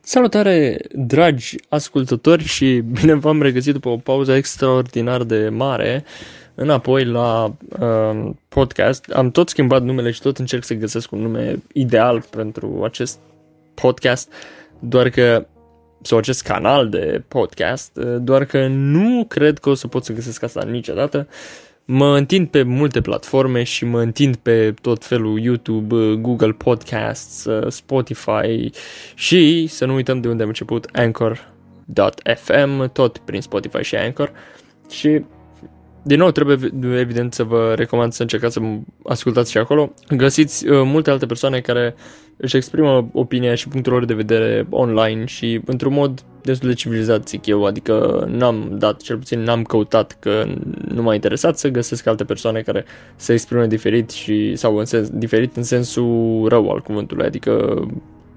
Salutare, dragi ascultători și bine v-am regăsit după o pauză extraordinar de mare înapoi la uh, podcast. Am tot schimbat numele și tot încerc să găsesc un nume ideal pentru acest podcast, doar că sau acest canal de podcast, doar că nu cred că o să pot să găsesc asta niciodată. Mă întind pe multe platforme și mă întind pe tot felul YouTube, Google Podcasts, Spotify și să nu uităm de unde am început Anchor.fm, tot prin Spotify și Anchor. Și din nou, trebuie evident să vă recomand să încercați să ascultați și acolo. Găsiți uh, multe alte persoane care își exprimă opinia și punctul lor de vedere online și într-un mod destul de civilizat, zic eu, adică n-am dat, cel puțin n-am căutat că nu m-a interesat să găsesc alte persoane care se exprimă diferit și sau în sens, diferit în sensul rău al cuvântului, adică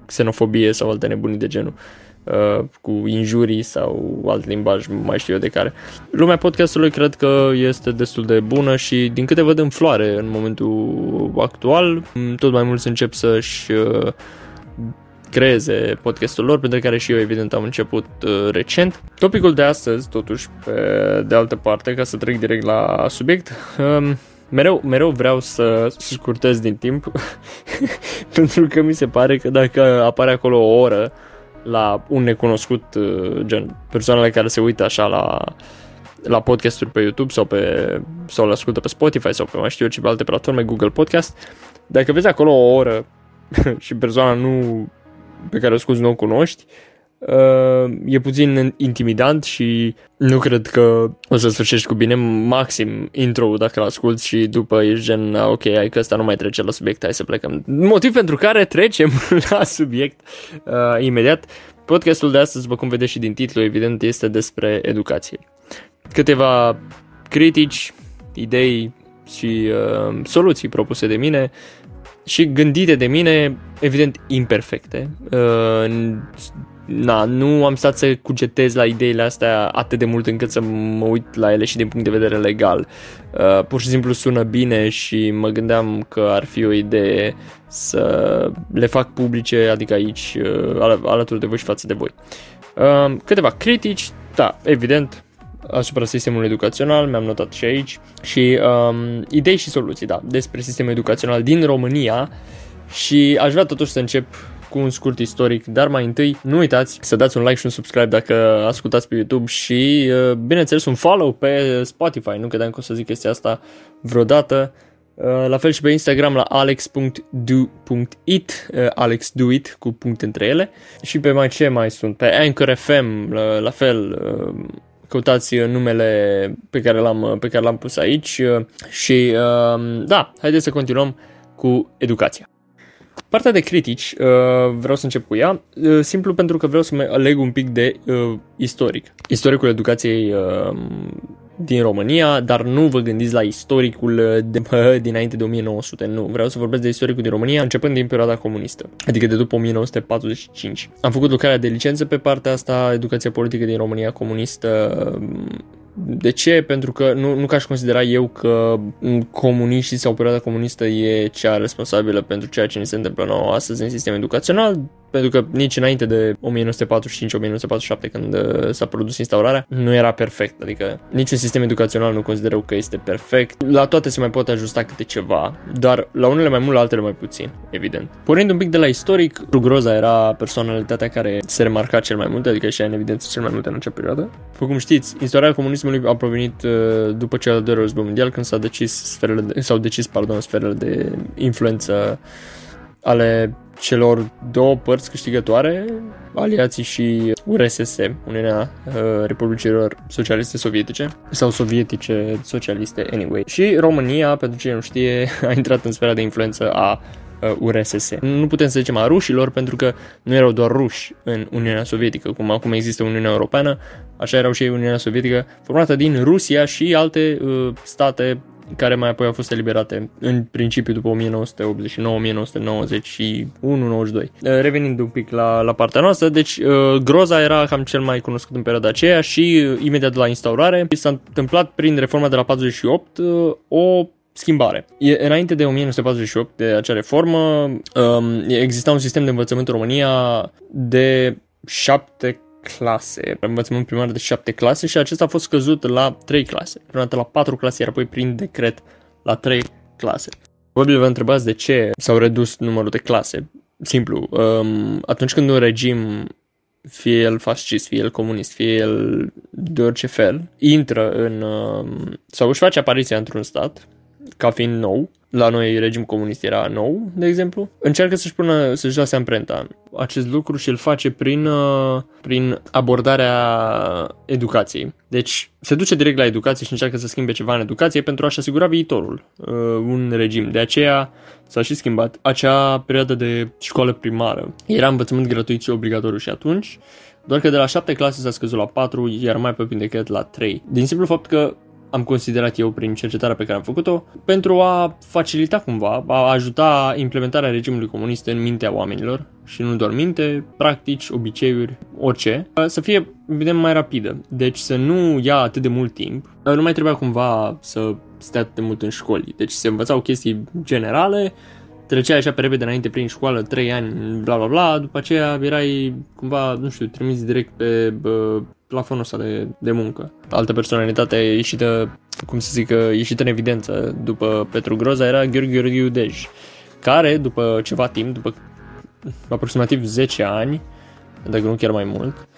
xenofobie sau alte nebunii de genul. Uh, cu injurii sau alt limbaj, mai știu eu de care. Lumea podcastului cred că este destul de bună și din câte văd în floare în momentul actual, tot mai mulți încep să-și uh, creeze podcastul lor, pentru care și eu evident am început uh, recent. Topicul de astăzi, totuși, pe de altă parte, ca să trec direct la subiect, um, mereu, mereu vreau să scurtez din timp, pentru că mi se pare că dacă apare acolo o oră, la un necunoscut, uh, gen persoanele care se uită așa la, la podcasturi pe YouTube sau, pe, sau le ascultă pe Spotify sau pe mai știu eu ce pe alte platforme, Google Podcast, dacă vezi acolo o oră și persoana nu pe care o scuzi nu o cunoști, uh, e puțin intimidant și nu cred că o să sfârșești cu bine maxim intro dacă l asculti și după ești gen ok, hai că ăsta nu mai trece la subiect, hai să plecăm. Motiv pentru care trecem la subiect uh, imediat. Podcastul de astăzi, după cum vedeți și din titlu, evident, este despre educație. Câteva critici, idei și uh, soluții propuse de mine și gândite de mine, evident, imperfecte. Uh, na, nu am stat să cugetez la ideile astea atât de mult încât să mă uit la ele și din punct de vedere legal. Uh, pur și simplu sună bine și mă gândeam că ar fi o idee să le fac publice, adică aici, uh, alături de voi și față de voi. Uh, câteva critici, da, evident, asupra sistemului educațional, mi-am notat și aici, și um, idei și soluții, da, despre sistemul educațional din România și aș vrea totuși să încep cu un scurt istoric, dar mai întâi nu uitați să dați un like și un subscribe dacă ascultați pe YouTube și, uh, bineînțeles, un follow pe Spotify. Nu credeam că o să zic chestia asta vreodată. Uh, la fel și pe Instagram la alex.do.it, uh, alexdoit cu puncte între ele. Și pe mai ce mai sunt? Pe Anchor FM, la, la fel, căutați numele pe care l-am, pe care l-am pus aici și da, haideți să continuăm cu educația. Partea de critici, uh, vreau să încep cu ea, uh, simplu pentru că vreau să mă aleg un pic de uh, istoric. Istoricul educației uh, din România, dar nu vă gândiți la istoricul uh, de, uh, dinainte de 1900, nu. Vreau să vorbesc de istoricul din România începând din perioada comunistă, adică de după 1945. Am făcut lucrarea de licență pe partea asta, educația politică din România comunistă de ce? Pentru că nu, nu ca aș considera eu că comuniștii sau perioada comunistă e cea responsabilă pentru ceea ce ne se întâmplă nouă astăzi în sistem educațional, pentru că nici înainte de 1945-1947 când uh, s-a produs instaurarea, nu era perfect, adică niciun sistem educațional nu consideră că este perfect. La toate se mai pot ajusta câte ceva, dar la unele mai mult, la altele mai puțin, evident. Pornind un pic de la istoric, Groza era personalitatea care se remarca cel mai mult, adică și în evidență cel mai mult în acea perioadă. După cum știți, instaurarea comunismului a provenit uh, după cel al doilea război mondial, când s-a decis sferele de, s-au decis, pardon, sferele de influență ale celor două părți câștigătoare, aliații și URSS, Uniunea uh, Republicilor Socialiste Sovietice, sau sovietice socialiste, anyway. Și România, pentru cine nu știe, a intrat în sfera de influență a URSS. Uh, nu putem să zicem a rușilor pentru că nu erau doar ruși în Uniunea Sovietică, cum acum există Uniunea Europeană, așa erau și ei Uniunea Sovietică, formată din Rusia și alte uh, state care mai apoi au fost eliberate în principiu după 1989, 1991, 92. Revenind un pic la, la partea noastră, deci uh, Groza era cam cel mai cunoscut în perioada aceea și uh, imediat de la instaurare s-a întâmplat prin reforma de la 48 uh, o schimbare. E, înainte de 1948, de acea reformă, um, exista un sistem de învățământ în România de șapte clase, învățământ primar de șapte clase și acesta a fost scăzut la trei clase. Prima dată la patru clase, iar apoi prin decret la trei clase. Probabil vă întrebați de ce s-au redus numărul de clase. Simplu, um, atunci când un regim fie el fascist, fie el comunist, fie el de orice fel, intră în, um, sau își face apariția într-un stat, ca fiind nou, la noi regim comunist era nou, de exemplu, încearcă să-și pună, să-și lase amprenta. Acest lucru și îl face prin, uh, prin abordarea educației. Deci se duce direct la educație și încearcă să schimbe ceva în educație pentru a-și asigura viitorul, uh, un regim. De aceea s-a și schimbat acea perioadă de școală primară. Era învățământ gratuit și obligatoriu și atunci, doar că de la 7 clase s-a scăzut la 4, iar mai pe prin decret la 3. Din simplu fapt că am considerat eu prin cercetarea pe care am făcut-o, pentru a facilita cumva, a ajuta implementarea regimului comunist în mintea oamenilor și nu doar minte, practici, obiceiuri, orice, să fie, evident, mai rapidă. Deci să nu ia atât de mult timp, nu mai trebuia cumva să stea atât de mult în școli. Deci se învățau chestii generale, trecea așa pe repede înainte prin școală, 3 ani, bla bla bla, după aceea erai cumva, nu știu, trimis direct pe bă, plafonul ăsta de, de muncă. Altă personalitate ieșită, cum să zic, ieșită în evidență după Petru Groza era Gheorghe Gheorghiu Dej, care după ceva timp, după aproximativ 10 ani, dacă nu chiar mai mult,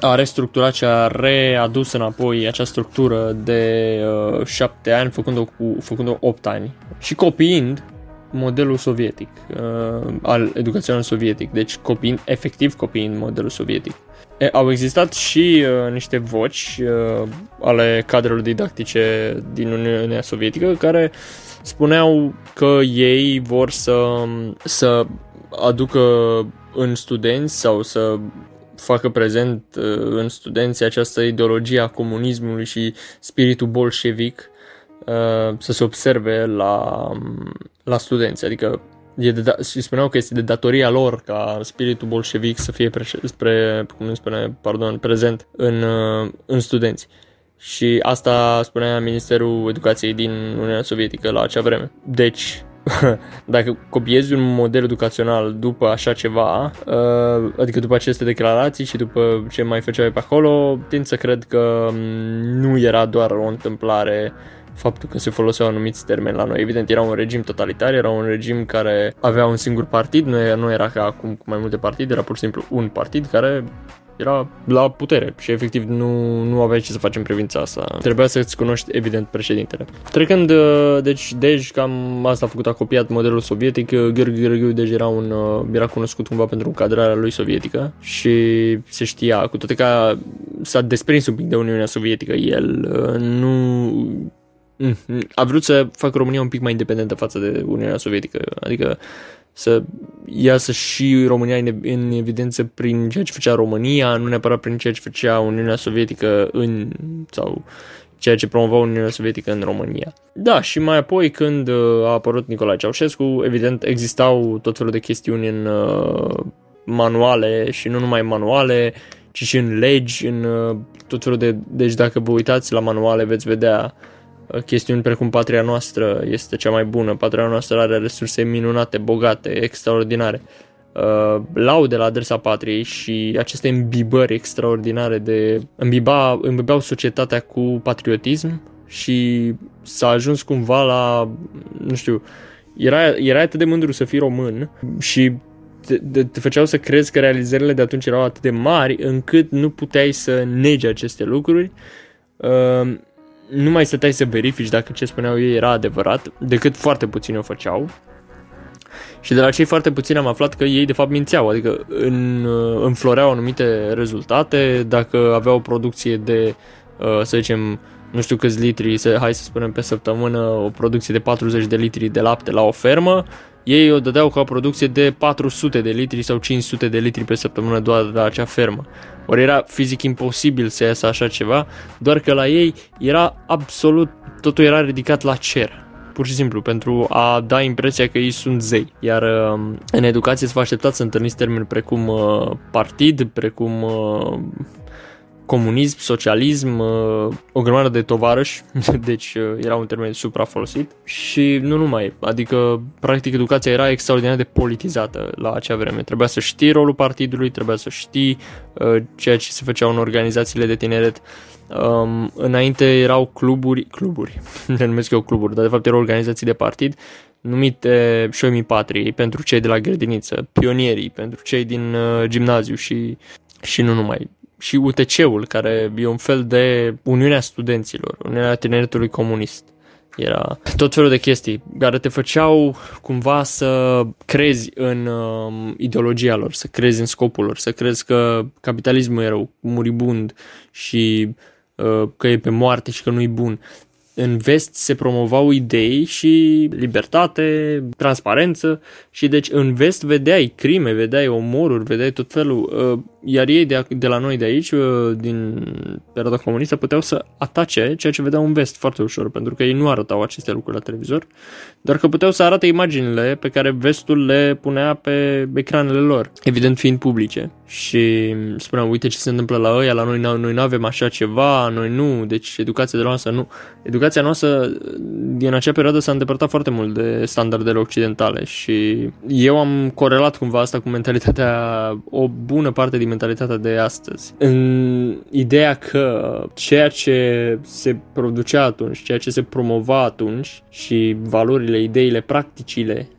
a restructurat și a readus înapoi acea structură de uh, 7 ani, făcând-o cu făcând-o 8 ani și copiind modelul sovietic, uh, al educațional sovietic, deci copiind, efectiv copiind modelul sovietic. E, au existat și uh, niște voci uh, ale cadrelor didactice din Uniunea Sovietică care spuneau că ei vor să, să aducă în studenți sau să facă prezent uh, în studenți această ideologie a comunismului și spiritul bolșevic uh, să se observe la, la studenți. Adică e de da- și spuneau că este de datoria lor ca spiritul bolșevic să fie pre- spre, cum spune, pardon, prezent în, uh, în studenți. Și asta spunea Ministerul Educației din Uniunea Sovietică la acea vreme. Deci, dacă copiezi un model educațional după așa ceva, uh, adică după aceste declarații și după ce mai făceai pe acolo, tind să cred că mm, nu era doar o întâmplare faptul că se foloseau anumiți termeni la noi. Evident, era un regim totalitar, era un regim care avea un singur partid, nu era, nu era ca acum cu mai multe partide, era pur și simplu un partid care era la putere și efectiv nu, nu aveai ce să faci în privința asta. Trebuia să-ți cunoști, evident, președintele. Trecând, uh, deci, Dej, cam asta a făcut, a copiat modelul sovietic. Gheorghe Gheorghiu Dej era, un, uh, era cunoscut cumva pentru încadrarea lui sovietică și se știa, cu toate că s-a desprins un pic de Uniunea Sovietică, el uh, nu Mm-hmm. A vrut să facă România un pic mai independentă față de Uniunea Sovietică, adică să iasă și România în evidență prin ceea ce făcea România, nu neapărat prin ceea ce făcea Uniunea Sovietică în, sau ceea ce promova Uniunea Sovietică în România. Da, și mai apoi când uh, a apărut Nicolae Ceaușescu, evident existau tot felul de chestiuni în uh, manuale și nu numai manuale, ci și în legi, în uh, tot felul de... Deci dacă vă uitați la manuale veți vedea uh, Uh, chestiuni precum patria noastră este cea mai bună, patria noastră are resurse minunate, bogate, extraordinare. Uh, laude la adresa patriei și aceste îmbibări extraordinare de îmbiba, îmbibeau societatea cu patriotism și s-a ajuns cumva la, nu știu, era, era atât de mândru să fii român și te, te, te făceau să crezi că realizările de atunci erau atât de mari încât nu puteai să negi aceste lucruri. Uh, nu mai stăteai să verifici dacă ce spuneau ei era adevărat, decât foarte puțini o făceau. Și de la cei foarte puțini am aflat că ei de fapt mințeau, adică în, înfloreau anumite rezultate, dacă aveau o producție de, uh, să zicem, nu știu câți litri, să, hai să spunem pe săptămână, o producție de 40 de litri de lapte la o fermă, ei o dădeau ca o producție de 400 de litri sau 500 de litri pe săptămână doar de la acea fermă. Ori era fizic imposibil să iasă așa ceva, doar că la ei era absolut, totul era ridicat la cer. Pur și simplu, pentru a da impresia că ei sunt zei. Iar um, în educație se va aștepta să întâlniți termeni precum uh, partid, precum uh, comunism, socialism, uh, o grămadă de tovarăși, deci uh, era un termen suprafolosit și nu numai, adică practic educația era extraordinar de politizată la acea vreme. Trebuia să știi rolul partidului, trebuia să știi uh, ceea ce se făceau în organizațiile de tineret. Um, înainte erau cluburi, cluburi, le numesc eu cluburi, dar de fapt erau organizații de partid numite șoimii patriei pentru cei de la grădiniță, pionierii pentru cei din uh, gimnaziu și, și nu numai și UTC-ul, care e un fel de Uniunea Studenților, Uniunea Tineretului Comunist. Era tot felul de chestii care te făceau cumva să crezi în uh, ideologia lor, să crezi în scopul lor, să crezi că capitalismul era muribund și uh, că e pe moarte și că nu e bun în vest se promovau idei și libertate, transparență și deci în vest vedeai crime, vedeai omoruri, vedeai tot felul, uh, iar ei de, de la noi de aici, uh, din perioada comunistă, puteau să atace ceea ce vedeau în vest foarte ușor, pentru că ei nu arătau aceste lucruri la televizor, doar că puteau să arate imaginile pe care vestul le punea pe ecranele lor, evident fiind publice. Și spuneam, uite ce se întâmplă la ăia, la noi, noi nu avem așa ceva, noi nu, deci educația de la noastră nu. Educația noastră din acea perioadă s-a îndepărtat foarte mult de standardele occidentale și eu am corelat cumva asta cu mentalitatea, o bună parte din mentalitatea de astăzi. În ideea că ceea ce se producea atunci, ceea ce se promova atunci și valorile, ideile, practicile Uh,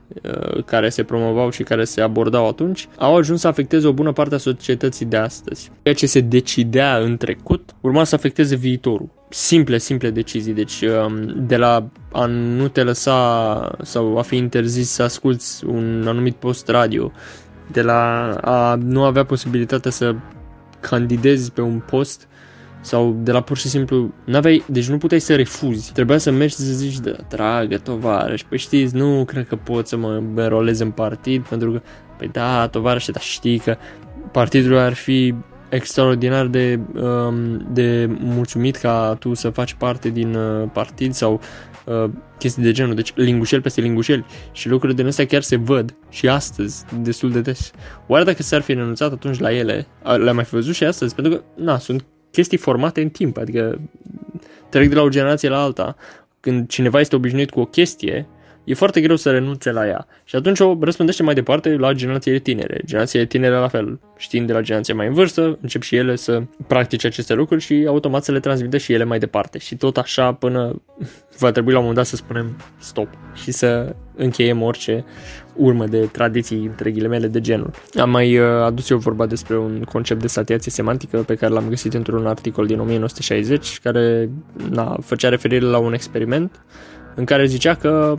care se promovau și care se abordau atunci, au ajuns să afecteze o bună parte a societății de astăzi. Ceea ce se decidea în trecut urma să afecteze viitorul. Simple, simple decizii, deci um, de la a nu te lăsa sau a fi interzis să asculti un anumit post radio, de la a nu avea posibilitatea să candidezi pe un post sau de la pur și simplu, n-aveai, deci nu puteai să refuzi. Trebuia să mergi să zici, da, dragă tovarăș, păi știți, nu cred că pot să mă înrolez în partid, pentru că, păi da, tovarăș, dar știi că partidul ar fi extraordinar de, um, de mulțumit ca tu să faci parte din uh, partid sau uh, chestii de genul, deci lingușel peste lingușel și lucrurile din astea chiar se văd și astăzi destul de des. Oare dacă s-ar fi renunțat atunci la ele, le-am mai văzut și astăzi, pentru că, na, sunt chestii formate în timp, adică trec de la o generație la alta. Când cineva este obișnuit cu o chestie, e foarte greu să renunțe la ea. Și atunci o răspândește mai departe la generațiile tinere. Generațiile tinere la fel, știind de la generația mai în vârstă, încep și ele să practice aceste lucruri și automat să le transmită și ele mai departe. Și tot așa până va trebui la un moment dat să spunem stop și să încheiem orice urmă de tradiții, între ghilimele, de genul. Am mai uh, adus eu vorba despre un concept de satiație semantică pe care l-am găsit într-un articol din 1960 care na, făcea referire la un experiment în care zicea că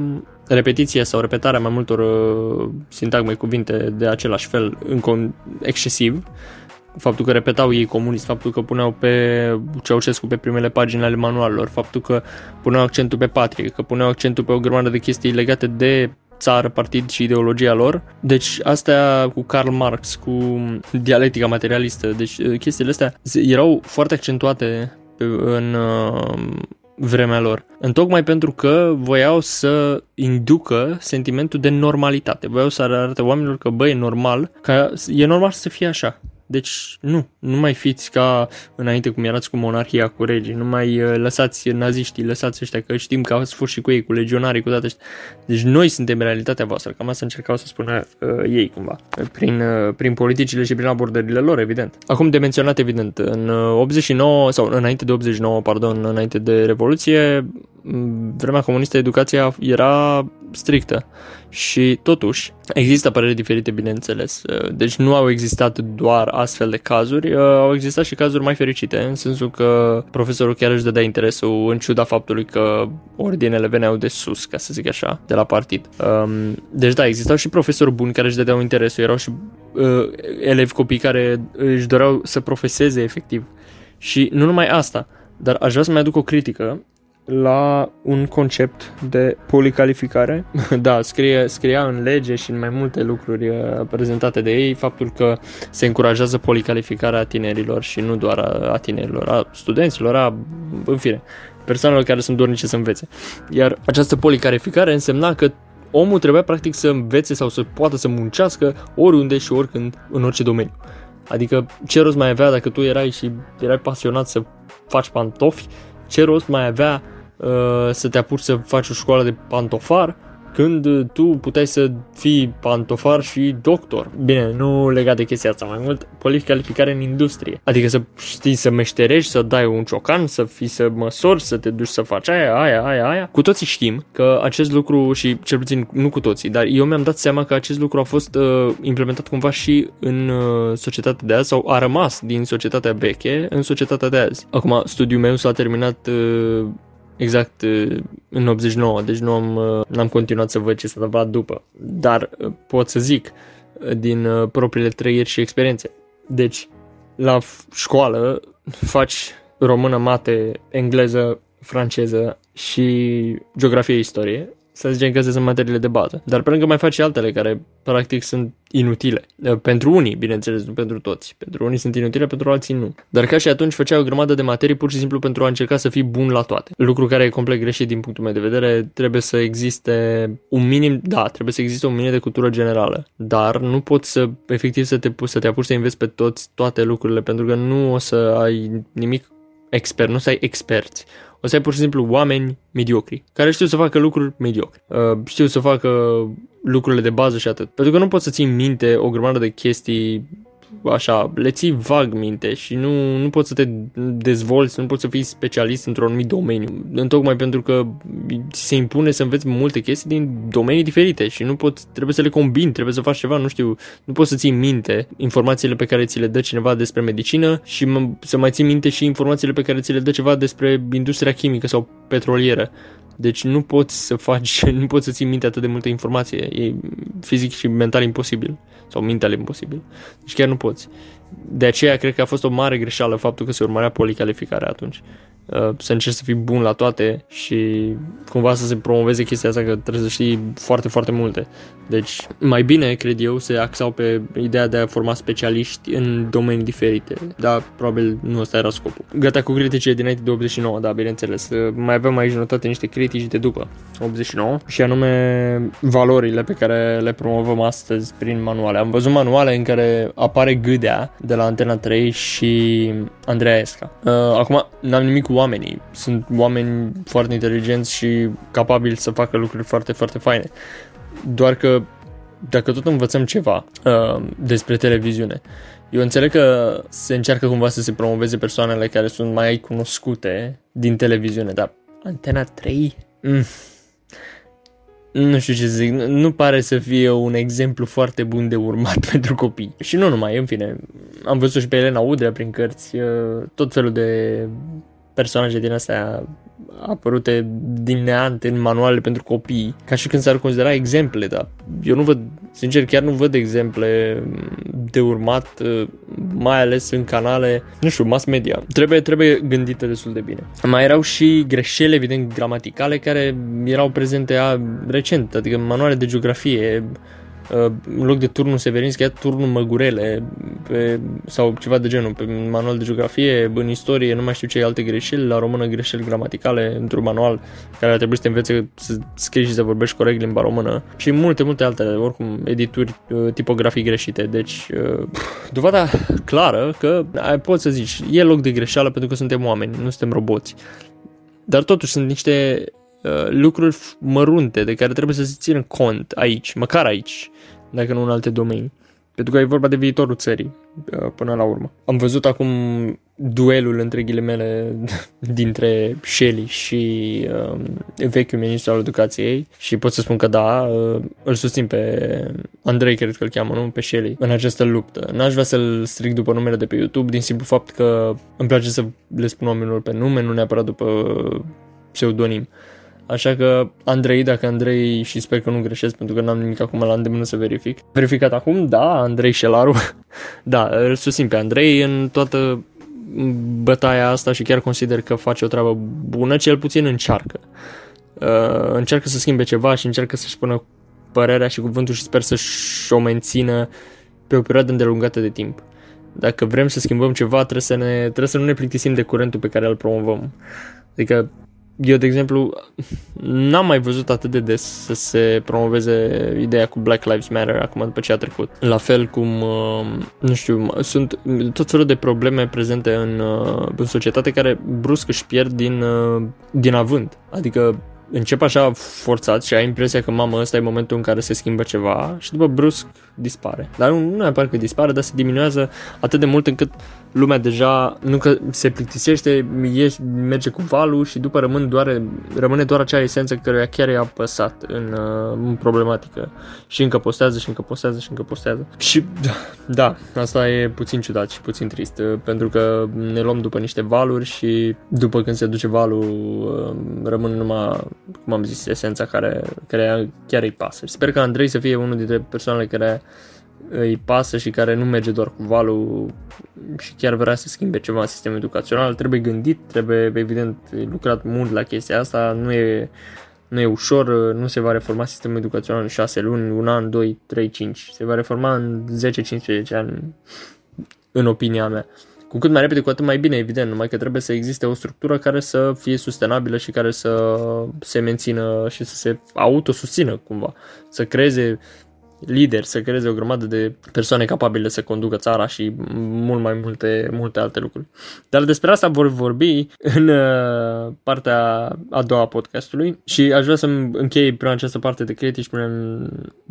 repetiția sau repetarea mai multor uh, sintagme cuvinte de același fel în con- excesiv faptul că repetau ei comunist, faptul că puneau pe Ceaușescu pe primele pagini ale manualelor, faptul că puneau accentul pe patrie, că puneau accentul pe o grămadă de chestii legate de țară, partid și ideologia lor. Deci astea cu Karl Marx, cu dialectica materialistă, deci uh, chestiile astea erau foarte accentuate în uh, vremea lor. Întocmai pentru că voiau să inducă sentimentul de normalitate. Voiau să arate oamenilor că, băi, e normal, că e normal să fie așa. Deci nu, nu mai fiți ca înainte cum erați cu monarhia, cu regii, nu mai uh, lăsați naziștii, lăsați ăștia, că știm că ați fost și cu ei, cu legionarii, cu toate ăștia. Deci noi suntem realitatea voastră, cam asta încercau să spună uh, ei cumva, prin, uh, prin politicile și prin abordările lor, evident. Acum de menționat, evident, în 89, uh, sau înainte de 89, pardon, înainte de Revoluție, vremea comunistă educația era strictă și totuși există păreri diferite, bineînțeles. Deci nu au existat doar astfel de cazuri, au existat și cazuri mai fericite, în sensul că profesorul chiar își dădea interesul în ciuda faptului că ordinele veneau de sus, ca să zic așa, de la partid. Deci da, existau și profesori buni care își dădeau interesul, erau și uh, elevi copii care își doreau să profeseze efectiv. Și nu numai asta, dar aș vrea să mai aduc o critică la un concept de policalificare. da, scrie, scria în lege și în mai multe lucruri uh, prezentate de ei faptul că se încurajează policalificarea tinerilor și nu doar a, a tinerilor, a studenților, a, în fine, persoanelor care sunt dornice să învețe. Iar această policalificare însemna că omul trebuia practic să învețe sau să poată să muncească oriunde și oricând în orice domeniu. Adică ce rost mai avea dacă tu erai și erai pasionat să faci pantofi, ce rost mai avea uh, să te apuci să faci o școală de pantofar când tu puteai să fii pantofar și doctor. Bine, nu legat de chestia asta, mai mult calificare în industrie. Adică să știi să meșterești, să dai un ciocan, să fii să măsori, să te duci să faci aia, aia, aia, aia. Cu toții știm că acest lucru și cel puțin nu cu toții, dar eu mi-am dat seama că acest lucru a fost uh, implementat cumva și în uh, societatea de azi sau a rămas din societatea veche în societatea de azi. Acum, studiul meu s-a terminat uh, exact în 89, deci nu am, n-am continuat să văd ce s-a întâmplat după, dar pot să zic din propriile trăiri și experiențe. Deci, la școală faci română, mate, engleză, franceză și geografie, istorie să zicem că sunt materiile de bază. Dar pe lângă mai faci și altele care practic sunt inutile. Pentru unii, bineînțeles, nu pentru toți. Pentru unii sunt inutile, pentru alții nu. Dar ca și atunci făceai o grămadă de materii pur și simplu pentru a încerca să fii bun la toate. Lucru care e complet greșit din punctul meu de vedere. Trebuie să existe un minim, da, trebuie să existe un minim de cultură generală. Dar nu poți să, efectiv, să te, să te apuci să înveți pe toți toate lucrurile, pentru că nu o să ai nimic expert, nu o să ai experți o să ai pur și simplu oameni mediocri, care știu să facă lucruri mediocre. Uh, știu să facă lucrurile de bază și atât. Pentru că nu poți să ții minte o grămadă de chestii așa, le ții vag minte și nu, nu poți să te dezvolți, nu poți să fii specialist într-un anumit domeniu. Întocmai pentru că ți se impune să înveți multe chestii din domenii diferite și nu poți, trebuie să le combini, trebuie să faci ceva, nu știu, nu poți să ții minte informațiile pe care ți le dă cineva despre medicină și m- să mai ții minte și informațiile pe care ți le dă ceva despre industria chimică sau petrolieră. Deci nu poți să faci, nu poți să ții minte atât de multă informație. E fizic și mental imposibil. Sau mental imposibil. Deci chiar nu poți. De aceea cred că a fost o mare greșeală faptul că se urmărea policalificarea atunci. Uh, să încerci să fii bun la toate și cumva să se promoveze chestia asta că trebuie să știi foarte, foarte multe. Deci mai bine, cred eu, se axau pe ideea de a forma specialiști în domenii diferite, dar probabil nu ăsta era scopul. Gata cu criticile dinainte de 89, da, bineînțeles. Uh, mai avem aici notate niște critici de după 89 și anume valorile pe care le promovăm astăzi prin manuale. Am văzut manuale în care apare gâdea de la Antena 3 și Andreea Esca. Uh, acum, n-am nimic cu oamenii. Sunt oameni foarte inteligenți și capabili să facă lucruri foarte, foarte faine. Doar că dacă tot învățăm ceva uh, despre televiziune, eu înțeleg că se încearcă cumva să se promoveze persoanele care sunt mai cunoscute din televiziune, dar Antena 3? Mm. Nu știu ce să zic, nu pare să fie un exemplu foarte bun de urmat pentru copii. Și nu numai, în fine, am văzut și pe Elena Udrea prin cărți, uh, tot felul de personaje din astea apărute din neant în manualele pentru copii, ca și când s-ar considera exemple, dar eu nu văd, sincer, chiar nu văd exemple de urmat, mai ales în canale, nu știu, mass media. Trebuie, trebuie gândite destul de bine. Mai erau și greșeli, evident, gramaticale care erau prezente a, recent, adică manuale de geografie, Uh, în loc de turnul Severin scria turnul Măgurele pe, sau ceva de genul, pe manual de geografie, în istorie, nu mai știu ce alte greșeli, la română greșeli gramaticale într-un manual care ar trebui să te învețe să scrii și să vorbești corect limba română și multe, multe altele, oricum edituri uh, tipografii greșite, deci uh, dovada clară că poți să zici, e loc de greșeală pentru că suntem oameni, nu suntem roboți. Dar totuși sunt niște Uh, lucruri mărunte de care trebuie să se țină cont aici, măcar aici, dacă nu în alte domenii. Pentru că e vorba de viitorul țării, uh, până la urmă. Am văzut acum duelul între ghilimele dintre Shelley și uh, vechiul ministru al educației și pot să spun că da, uh, îl susțin pe Andrei, cred că îl cheamă, nu? Pe Shelley, în această luptă. N-aș vrea să-l stric după numele de pe YouTube din simplu fapt că îmi place să le spun oamenilor pe nume, nu neapărat după pseudonim. Uh, Așa că Andrei, dacă Andrei și sper că nu greșesc pentru că n-am nimic acum la îndemână să verific. Verificat acum, da, Andrei Șelaru. da, îl susțin pe Andrei în toată bătaia asta și chiar consider că face o treabă bună, cel puțin încearcă. Uh, încearcă să schimbe ceva și încearcă să-și pună părerea și cuvântul și sper să-și o mențină pe o perioadă îndelungată de timp. Dacă vrem să schimbăm ceva, trebuie să, ne, trebuie să nu ne plictisim de curentul pe care îl promovăm. Adică eu, de exemplu, n-am mai văzut atât de des să se promoveze ideea cu Black Lives Matter acum după ce a trecut. La fel cum, uh, nu știu, sunt tot felul de probleme prezente în, uh, în societate care brusc își pierd din, uh, din avânt. Adică încep așa forțat și ai impresia că mamă ăsta e momentul în care se schimbă ceva și după brusc dispare. Dar nu, nu neapărat că dispare, dar se diminuează atât de mult încât lumea deja nu că se plictisește, ieși, merge cu valul și după rămân doar, rămâne doar acea esență care chiar i-a păsat în, uh, în problematică și încă postează și încă postează și încă postează. Și da, asta e puțin ciudat și puțin trist uh, pentru că ne luăm după niște valuri și după când se duce valul uh, rămân numai, cum am zis, esența care, care chiar îi pasă. Sper că Andrei să fie unul dintre persoanele care îi pasă și care nu merge doar cu valul și chiar vrea să schimbe ceva în sistemul educațional, trebuie gândit, trebuie evident lucrat mult la chestia asta, nu e, nu e ușor, nu se va reforma sistemul educațional în 6 luni, un an, 2, 3, 5, se va reforma în 10-15 ani, în opinia mea. Cu cât mai repede, cu atât mai bine, evident, numai că trebuie să existe o structură care să fie sustenabilă și care să se mențină și să se autosusțină cumva, să creeze lider, să creeze o grămadă de persoane capabile să conducă țara și mult mai multe, multe alte lucruri. Dar despre asta vor vorbi în uh, partea a doua a podcastului și aș vrea să închei prin această parte de critici prin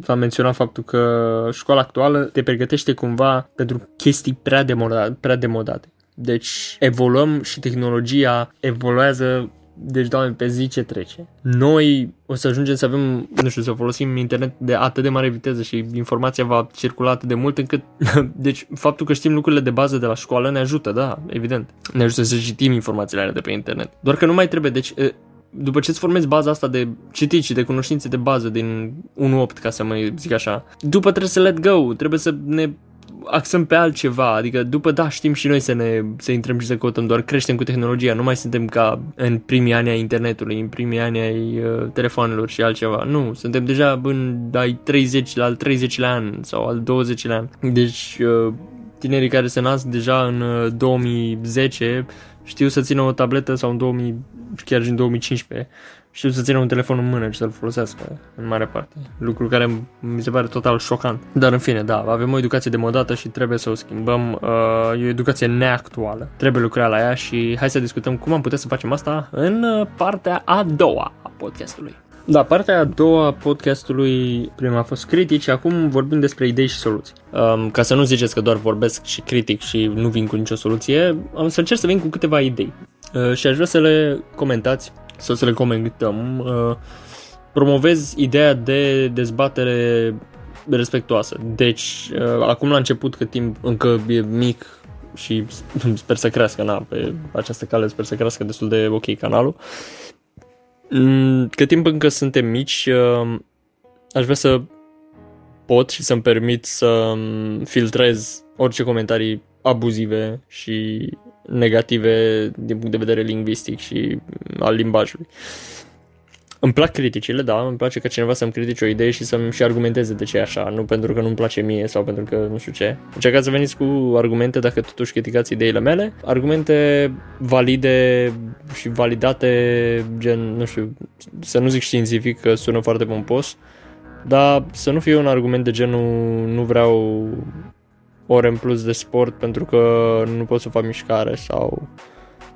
a menționa faptul că școala actuală te pregătește cumva pentru chestii prea demodate. Prea demodate. Deci evoluăm și tehnologia evoluează deci, doamne, pe zi ce trece. Noi o să ajungem să avem, nu știu, să folosim internet de atât de mare viteză și informația va circula atât de mult încât, deci, faptul că știm lucrurile de bază de la școală ne ajută, da, evident. Ne ajută să citim informațiile alea de pe internet. Doar că nu mai trebuie, deci, după ce îți formezi baza asta de citit și de cunoștințe de bază din 1.8, ca să mă zic așa, după trebuie să let go, trebuie să ne axăm pe altceva, adică după da știm și noi să ne să intrăm și să căutăm, doar creștem cu tehnologia, nu mai suntem ca în primii ani ai internetului, în primii ani ai uh, telefonelor și altceva, nu, suntem deja în ai 30 la al 30 an sau al 20 an. Deci uh, tinerii care se nasc deja în uh, 2010 știu să țină o tabletă sau în 2000, chiar și în 2015 știu să țină un telefon în mână și să-l folosească în mare parte. Lucru care mi se pare total șocant. Dar în fine, da, avem o educație demodată și trebuie să o schimbăm. Uh, e o educație neactuală. Trebuie lucra la ea și hai să discutăm cum am putea să facem asta în uh, partea a doua a podcastului. Da, partea a doua a podcastului, prima a fost critici, acum vorbim despre idei și soluții. Um, ca să nu ziceți că doar vorbesc și critic și nu vin cu nicio soluție, am să încerc să vin cu câteva idei. Uh, și aș vrea să le comentați să, să le comentăm, uh, promovez ideea de dezbatere respectuoasă. Deci, uh, acum la început, cât timp încă e mic și sper să crească, na, pe această cale sper să crească destul de ok canalul. Mm, cât timp încă suntem mici, uh, aș vrea să pot și să-mi permit să filtrez orice comentarii abuzive și negative din punct de vedere lingvistic și al limbajului. Îmi plac criticile, da, îmi place ca cineva să-mi critique o idee și să-mi și argumenteze de ce e așa, nu pentru că nu-mi place mie sau pentru că nu știu ce. Încercați să veniți cu argumente dacă totuși criticați ideile mele, argumente valide și validate, gen, nu știu, să nu zic științific că sună foarte pompos, dar să nu fie un argument de genul nu vreau ore în plus de sport pentru că nu pot să fac mișcare sau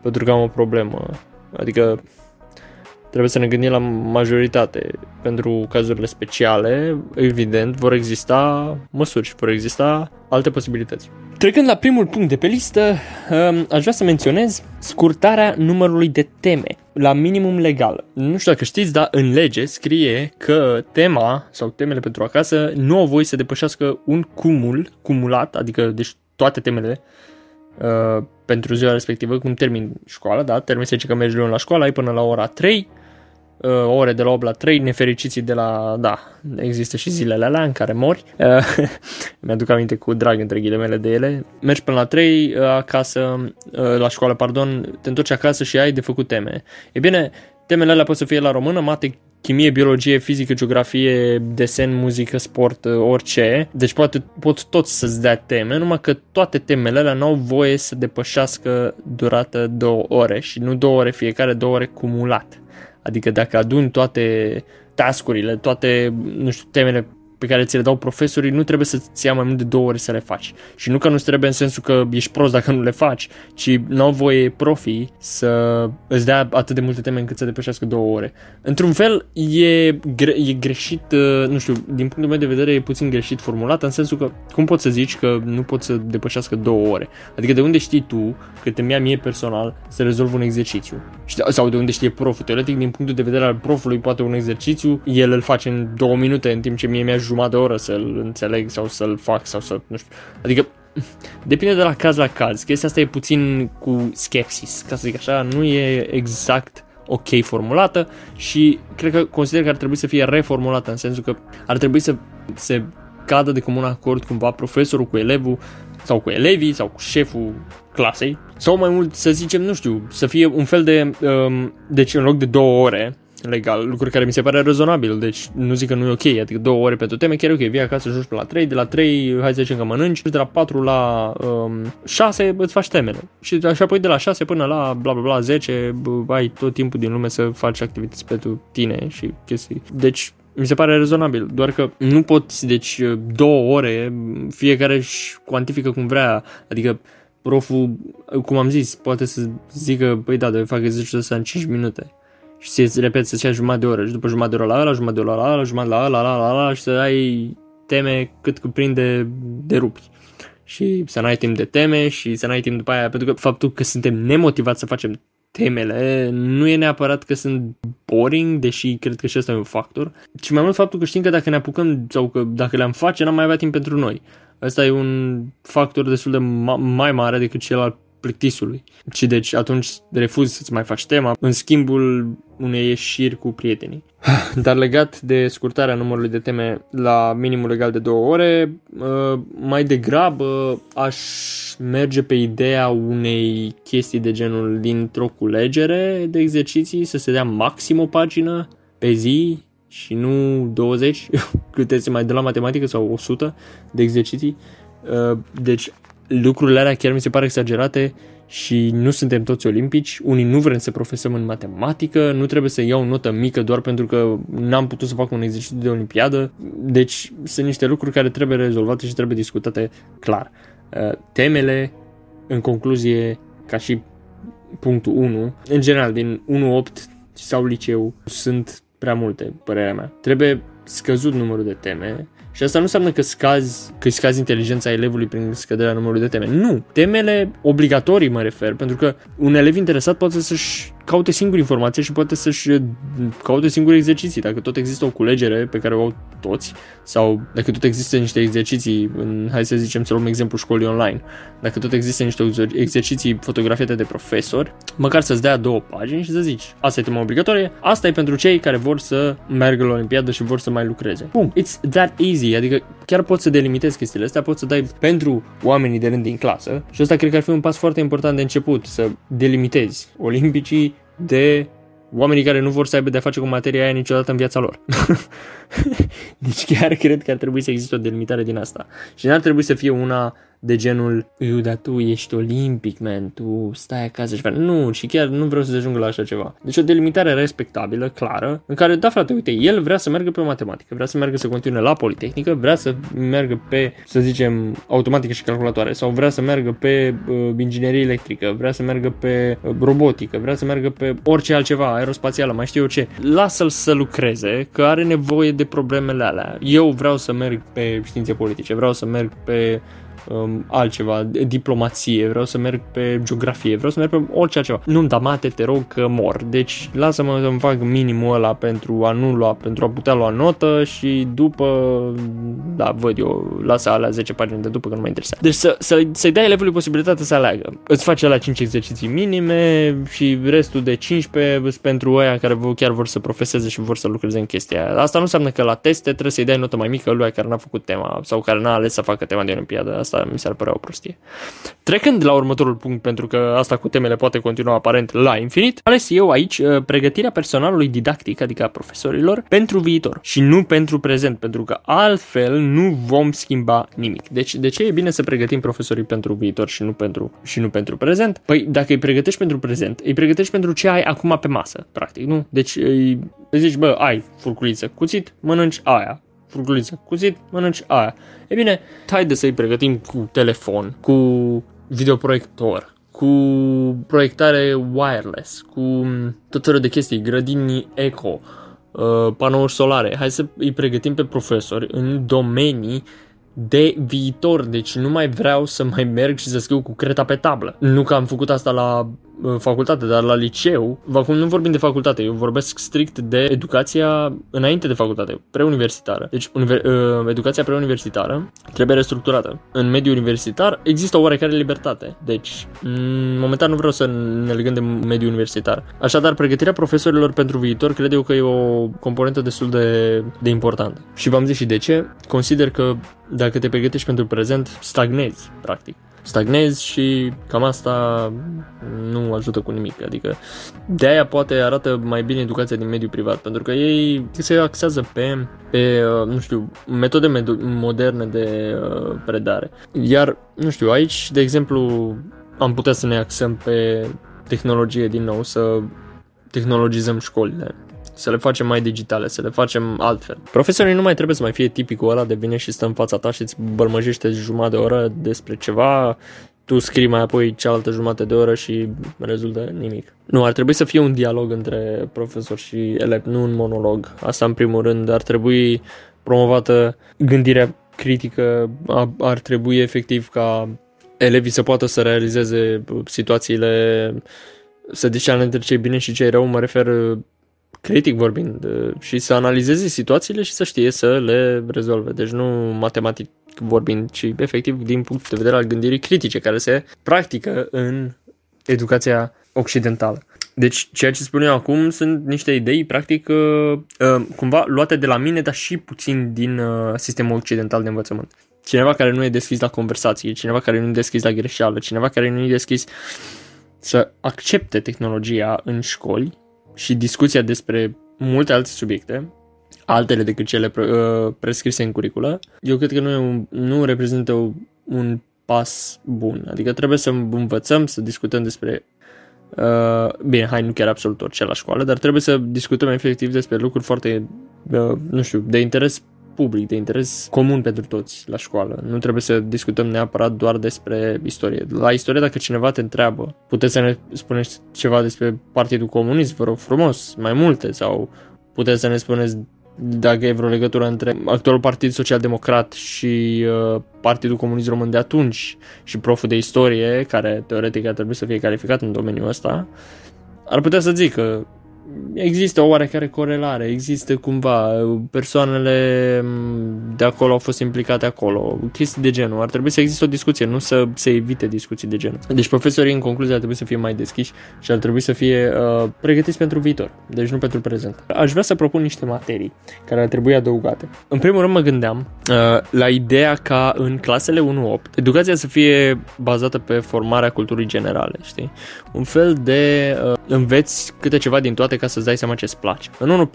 pentru că am o problemă. Adică trebuie să ne gândim la majoritate. Pentru cazurile speciale, evident, vor exista măsuri și vor exista alte posibilități. Trecând la primul punct de pe listă, um, aș vrea să menționez scurtarea numărului de teme la minimum legal. Nu știu dacă știți, dar în lege scrie că tema sau temele pentru acasă nu au voie să depășească un cumul, cumulat, adică deci toate temele uh, pentru ziua respectivă, cum termin școala, da, termin să zice că mergi luni la școală, ai până la ora 3, uh, ore de la 8 la 3, nefericiții de la, da, există și zilele alea în care mori, uh, mi-aduc aminte cu drag între ghilimele de ele, mergi până la 3 uh, acasă, uh, la școală, pardon, te întorci acasă și ai de făcut teme. E bine, temele alea pot să fie la română, mate, chimie, biologie, fizică, geografie, desen, muzică, sport, uh, orice. Deci poate, pot toți să-ți dea teme, numai că toate temele alea n-au voie să depășească durată două ore și nu două ore fiecare, două ore cumulat. Adică dacă aduni toate tascurile, toate, nu știu, temele pe care ți le dau profesorii nu trebuie să-ți ia mai mult de două ore să le faci. Și nu că nu trebuie în sensul că ești prost dacă nu le faci, ci nu au voie profii să îți dea atât de multe teme încât să depășească două ore. Într-un fel e, gre- e greșit, uh, nu știu, din punctul meu de vedere e puțin greșit formulat, în sensul că cum poți să zici că nu poți să depășească două ore? Adică de unde știi tu că te ia mie personal să rezolv un exercițiu? Sau de unde știe proful? Teoretic, din punctul de vedere al profului, poate un exercițiu, el îl face în două minute, în timp ce mie mi-a jumătate de oră să-l înțeleg sau să-l fac sau să, nu știu, adică depinde de la caz la caz. Chestia asta e puțin cu skepsis, ca să zic așa, nu e exact ok formulată și cred că consider că ar trebui să fie reformulată în sensul că ar trebui să se cadă de comun acord cumva profesorul cu elevul sau cu elevii sau cu șeful clasei sau mai mult să zicem, nu știu, să fie un fel de, um, deci în loc de două ore legal, lucruri care mi se pare rezonabil, deci nu zic că nu e ok, adică două ore pentru teme, chiar e ok, vii acasă, joci pe la 3, de la 3, hai să zicem că mănânci, de la 4 la um, 6 îți faci temele și așa apoi de la 6 până la bla bla bla 10 ai tot timpul din lume să faci activități pentru tine și chestii. Deci mi se pare rezonabil, doar că nu poți, deci două ore, fiecare își cuantifică cum vrea, adică proful, cum am zis, poate să zică, păi da, de fac exercițiul ăsta în 5 minute și să repet să-ți ia jumătate de oră și după jumătate de oră la ăla, jumătate de oră la ăla, jumătate la ăla, la la la, la și să ai teme cât cuprinde de rupi. Și să n-ai timp de teme și să n-ai timp după aia, pentru că faptul că suntem nemotivați să facem temele nu e neapărat că sunt boring, deși cred că și ăsta e un factor, ci mai mult faptul că știm că dacă ne apucăm sau că dacă le-am face, n-am mai avea timp pentru noi. Ăsta e un factor destul de ma- mai mare decât cel al plictisului. Și deci atunci refuzi să-ți mai faci tema în schimbul unei ieșiri cu prietenii. Dar legat de scurtarea numărului de teme la minimul legal de două ore, uh, mai degrabă aș merge pe ideea unei chestii de genul dintr-o culegere de exerciții să se dea maxim o pagină pe zi și nu 20, câte se mai de la matematică sau 100 de exerciții. Uh, deci lucrurile alea chiar mi se pare exagerate și nu suntem toți olimpici, unii nu vrem să profesăm în matematică, nu trebuie să iau o notă mică doar pentru că n-am putut să fac un exercițiu de olimpiadă, deci sunt niște lucruri care trebuie rezolvate și trebuie discutate clar. Uh, temele, în concluzie, ca și punctul 1, în general, din 1-8 sau liceu, sunt prea multe, părerea mea. Trebuie scăzut numărul de teme, și asta nu înseamnă că scazi, că scazi inteligența elevului prin scăderea numărului de teme. Nu. Temele obligatorii mă refer, pentru că un elev interesat poate să-și caute singur informație și poate să-și caute singur exerciții. Dacă tot există o culegere pe care o au toți, sau dacă tot există niște exerciții, în, hai să zicem să luăm exemplu școlii online, dacă tot există niște exerciții fotografiate de profesori, măcar să-ți dea două pagini și să zici, asta e tema obligatorie, asta e pentru cei care vor să meargă la Olimpiadă și vor să mai lucreze. Boom, it's that easy, adică chiar poți să delimitezi chestiile astea, poți să dai pentru oamenii de rând din clasă și asta cred că ar fi un pas foarte important de început, să delimitezi olimpicii de oamenii care nu vor să aibă de-a face cu materia aia niciodată în viața lor. deci chiar cred că ar trebui să existe o delimitare din asta. Și n-ar trebui să fie una de genul, eu, dar tu ești olimpic, man, tu stai acasă și faci. Nu, și chiar nu vreau să se ajungă la așa ceva. Deci o delimitare respectabilă, clară, în care, da frate, uite, el vrea să meargă pe matematică, vrea să meargă să continue la politehnică, vrea să meargă pe, să zicem, automatică și calculatoare, sau vrea să meargă pe uh, inginerie electrică, vrea să meargă pe uh, robotică, vrea să meargă pe orice altceva, aerospațială, mai știu eu ce. Lasă-l să lucreze, că are nevoie de problemele alea. Eu vreau să merg pe științe politice, vreau să merg pe um, altceva, diplomație, vreau să merg pe geografie, vreau să merg pe orice altceva. Nu-mi da mate, te rog că mor. Deci lasă-mă să-mi fac minimul ăla pentru a nu lua, pentru a putea lua notă și după, da, văd eu, lasă alea 10 pagini de după că nu mă interesează. Deci să, să, să-i dai elevului posibilitatea să aleagă. Îți face la 5 exerciții minime și restul de 15 pentru aia care chiar vor să profeseze și vor să lucreze în chestia aia. Asta nu înseamnă că la teste trebuie să-i dai notă mai mică lui care n-a făcut tema sau care n-a ales să facă tema de olimpiadă asta mi s-ar părea o prostie. Trecând la următorul punct, pentru că asta cu temele poate continua aparent la infinit, ales eu aici uh, pregătirea personalului didactic, adică a profesorilor, pentru viitor și nu pentru prezent, pentru că altfel nu vom schimba nimic. Deci de ce e bine să pregătim profesorii pentru viitor și nu pentru, și nu pentru prezent? Păi dacă îi pregătești pentru prezent, îi pregătești pentru ce ai acum pe masă, practic, nu? Deci îi zici, bă, ai furculiță cuțit, mănânci aia, furculiță cuțit, mănânci aia. E bine, haide să-i pregătim cu telefon, cu videoproiector, cu proiectare wireless, cu tot felul de chestii, grădini eco, uh, panouri solare. Hai să îi pregătim pe profesori în domenii de viitor, deci nu mai vreau să mai merg și să scriu cu creta pe tablă. Nu că am făcut asta la uh, facultate, dar la liceu, acum nu vorbim de facultate, eu vorbesc strict de educația înainte de facultate, preuniversitară. Deci univer, uh, educația preuniversitară trebuie restructurată. În mediul universitar există o oarecare libertate, deci momentan nu vreau să ne legăm de mediul universitar. Așadar, pregătirea profesorilor pentru viitor cred eu că e o componentă destul de, de importantă. Și v-am zis și de ce. Consider că dacă te pregătești pentru prezent, stagnezi, practic. Stagnezi și cam asta nu ajută cu nimic. Adică de aia poate arată mai bine educația din mediul privat, pentru că ei se axează pe, pe uh, nu știu, metode moderne de uh, predare. Iar, nu știu, aici, de exemplu, am putea să ne axăm pe tehnologie din nou, să tehnologizăm școlile să le facem mai digitale, să le facem altfel. Profesorii nu mai trebuie să mai fie tipicul ăla de vine și stă în fața ta și îți bălmăjește jumătate de oră despre ceva, tu scrii mai apoi cealaltă jumătate de oră și rezultă nimic. Nu, ar trebui să fie un dialog între profesor și elev, nu un monolog. Asta în primul rând ar trebui promovată gândirea critică, ar trebui efectiv ca elevii să poată să realizeze situațiile să discerne între ce e bine și ce e rău, mă refer critic vorbind, și să analizeze situațiile și să știe să le rezolve. Deci nu matematic vorbind, ci efectiv din punct de vedere al gândirii critice, care se practică în educația occidentală. Deci, ceea ce spun eu acum sunt niște idei, practic, uh, uh, cumva luate de la mine, dar și puțin din uh, sistemul occidental de învățământ. Cineva care nu e deschis la conversație, cineva care nu e deschis la greșeală, cineva care nu e deschis să accepte tehnologia în școli și discuția despre multe alte subiecte, altele decât cele pre, uh, prescrise în curiculă, eu cred că nu, e un, nu reprezintă un pas bun. Adică trebuie să învățăm, să discutăm despre Uh, bine, hai, nu chiar absolut orice la școală, dar trebuie să discutăm efectiv despre lucruri foarte, uh, nu știu, de interes public, de interes comun pentru toți la școală. Nu trebuie să discutăm neapărat doar despre istorie. La istorie, dacă cineva te întreabă, puteți să ne spuneți ceva despre Partidul Comunist, vă rog frumos, mai multe, sau puteți să ne spuneți dacă e vreo legătură între actualul Partid Social Democrat și uh, Partidul Comunist Român de atunci și proful de istorie, care teoretic ar trebui să fie calificat în domeniul ăsta, ar putea să zică există o oarecare corelare, există cumva persoanele de acolo au fost implicate acolo, chestii de genul. Ar trebui să existe o discuție, nu să se evite discuții de genul. Deci profesorii în concluzie ar trebui să fie mai deschiși și ar trebui să fie uh, pregătiți pentru viitor, deci nu pentru prezent. Aș vrea să propun niște materii care ar trebui adăugate. În primul rând mă gândeam uh, la ideea ca în clasele 1-8 educația să fie bazată pe formarea culturii generale, știi? Un fel de uh, înveți câte ceva din toate ca să-ți dai seama ce-ți place. În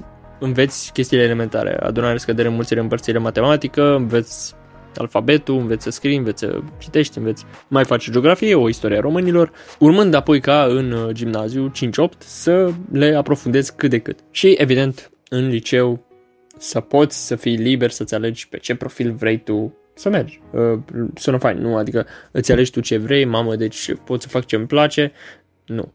1-4 înveți chestiile elementare, adunare, scădere, mulțire, împărțire, matematică, înveți alfabetul, înveți să scrii, înveți să citești, înveți mai faci geografie, o istorie a românilor, urmând apoi ca în uh, gimnaziu 5-8 să le aprofundezi cât de cât. Și evident în liceu să poți să fii liber să-ți alegi pe ce profil vrei tu să mergi. Uh, sună fain, nu? Adică îți alegi tu ce vrei, mamă, deci pot să fac ce îmi place. Nu.